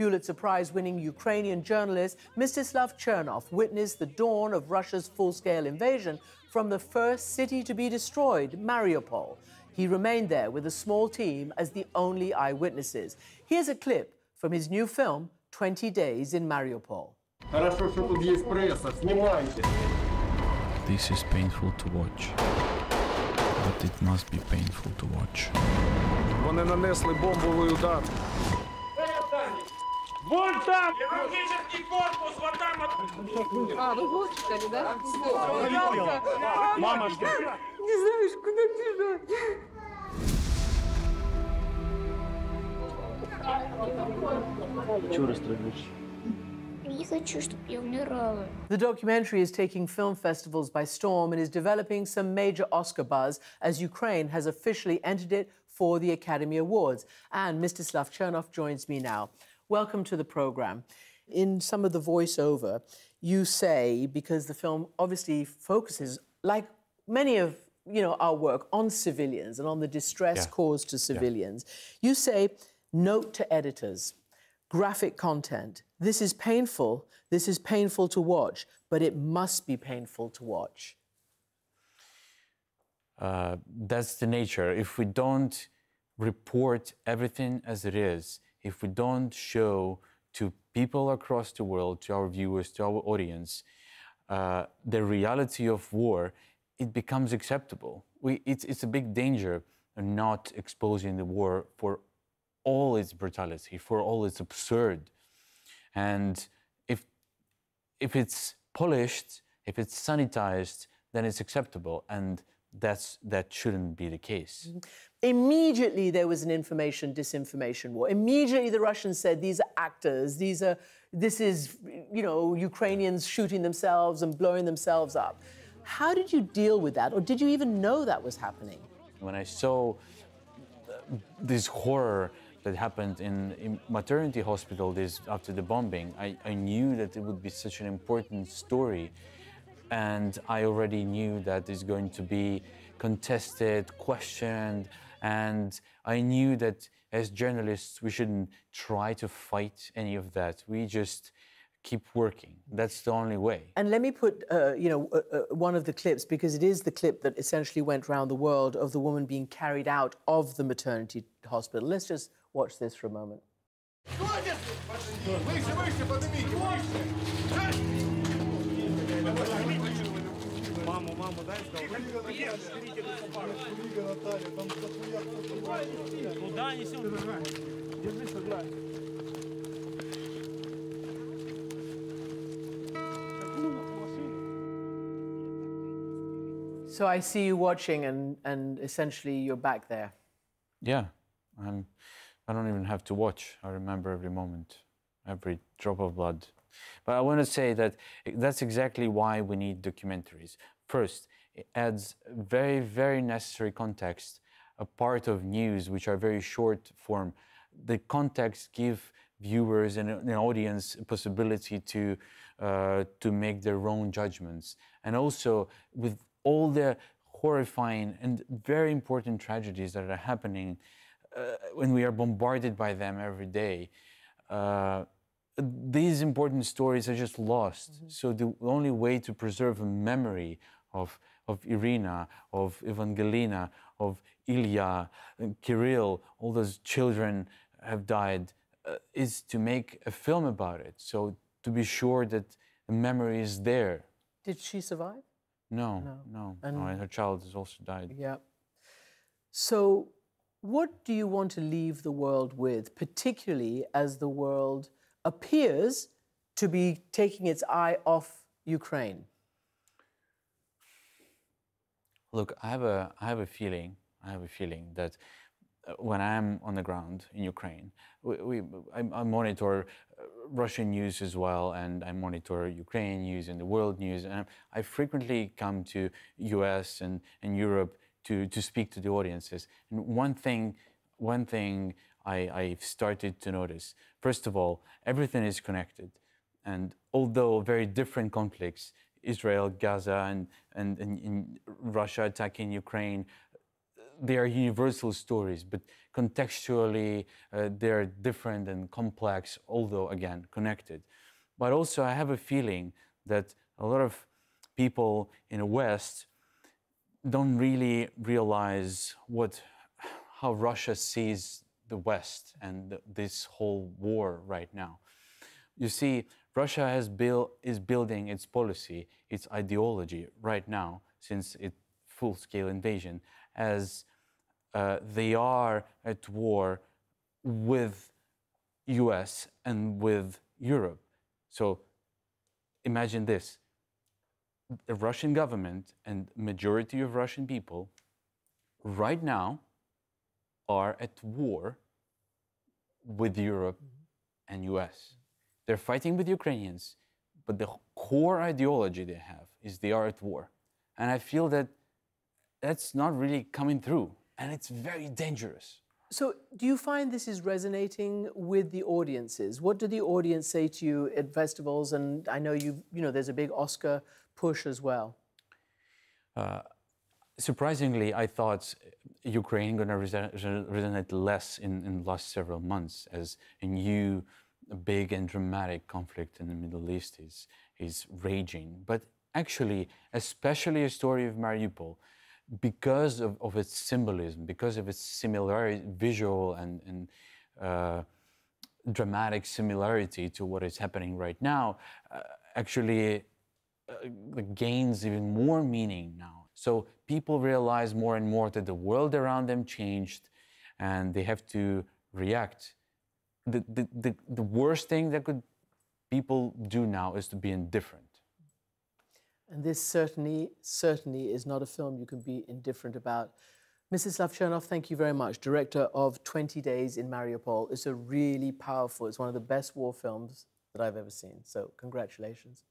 Pulitzer Prize winning Ukrainian journalist Mstyslav Chernov witnessed the dawn of Russia's full scale invasion from the first city to be destroyed, Mariupol. He remained there with a small team as the only eyewitnesses. Here's a clip from his new film, 20 Days in Mariupol. This is painful to watch. But it must be painful to watch. Вон там! Корпус, вот там вот. А, вы да? Мама, что? Не знаешь, куда бежать. Чего расстроились? The documentary is taking film festivals by storm and is developing some major Oscar buzz as Ukraine has officially entered it for the Academy Awards. And Mstyslav Chernov joins me now. Welcome to the program. In some of the voiceover, you say, because the film obviously focuses, like many of you know our work, on civilians and on the distress Yeah. caused to civilians, you say, note to editors, graphic content. This is painful. This is painful to watch, but it must be painful to watch. Uh, that's the nature. If we don't report everything as it is, if we don't show to people across the world, to our viewers, to our audience, uh, the reality of war, it becomes acceptable. We, it's, it's a big danger not exposing the war for all its brutality, for all its absurd. And if if it's polished, if it's sanitized, then it's acceptable, and that's that shouldn't be the case. Immediately, there was an information disinformation war. Immediately, the Russians said these are actors. These are this is you know Ukrainians shooting themselves and blowing themselves up. How did you deal with that, or did you even know that was happening? When I saw uh, this horror that happened in, in maternity hospital this after the bombing, I, I knew that it would be such an important story, and I already knew that it's going to be contested, questioned, and I knew that as journalists we shouldn't try to fight any of that. We just keep working. That's the only way. And let me put, uh, you know, uh, uh, one of the clips because it is the clip that essentially went around the world of the woman being carried out of the maternity hospital. Let's just watch this for a moment. Маму, маму, дай Куда несем? Держись, So I see you watching, and, and essentially you're back there. Yeah, I'm. I don't even have to watch. I remember every moment, every drop of blood. But I want to say that that's exactly why we need documentaries. First, it adds very, very necessary context, a part of news which are very short form. The context give viewers and an audience possibility to uh, to make their own judgments, and also with all the horrifying and very important tragedies that are happening uh, when we are bombarded by them every day. Uh, these important stories are just lost. So the only way to preserve a memory of, of Irina, of Evangelina, of Ilya, and Kirill, all those children have died, uh, is to make a film about it. So to be sure that the memory is there. Did she survive? No, no, no. And- her child has also died. Yeah. So, what do you want to leave the world with, particularly as the world appears to be taking its eye off Ukraine? Look, I have a, I have a feeling, I have a feeling that uh, when I'm on the ground in Ukraine, we, we, I, I monitor uh, Russian news as well, and I monitor Ukraine news and the world news, and I frequently come to U.S. and, and Europe to, to speak to the audiences. And one thing, one thing I, I've started to notice, first of all, everything is connected, and although very different conflicts, Israel, Gaza, and, and, and, Russia attacking Ukraine, they are universal stories, but contextually uh, they're different and complex, although again connected. But also, I have a feeling that a lot of people in the West don't really realize what, how Russia sees the West and the, this whole war right now. You see, Russia has built, is building its policy, its ideology right now, since its full-scale invasion, as uh, they are at war with US and with Europe. So imagine this. The Russian government and majority of Russian people right now are at war with Europe and US. They're fighting with Ukrainians, but the core ideology they have is they are at war. And I feel that that's not really coming through, and it's very dangerous. So, do you find this is resonating with the audiences? What do the audience say to you at festivals? And I know you, you know, there's a big Oscar push as well. Uh, surprisingly, I thought Ukraine going to resonate less in, in the last several months as a new, big and dramatic conflict in the Middle East is, is raging. But actually, especially a story of Mariupol, because of, of its symbolism, because of its similarity, visual and, and uh, dramatic similarity to what is happening right now, uh, actually uh, gains even more meaning now. So people realize more and more that the world around them changed and they have to react. The, the, the, the worst thing that could people do now is to be indifferent. And this certainly, certainly is not a film you can be indifferent about. Mstyslav Chernov, thank you very much. Director of 20 Days in Mariupol. It's a really powerful, it's one of the best war films that I've ever seen. So congratulations.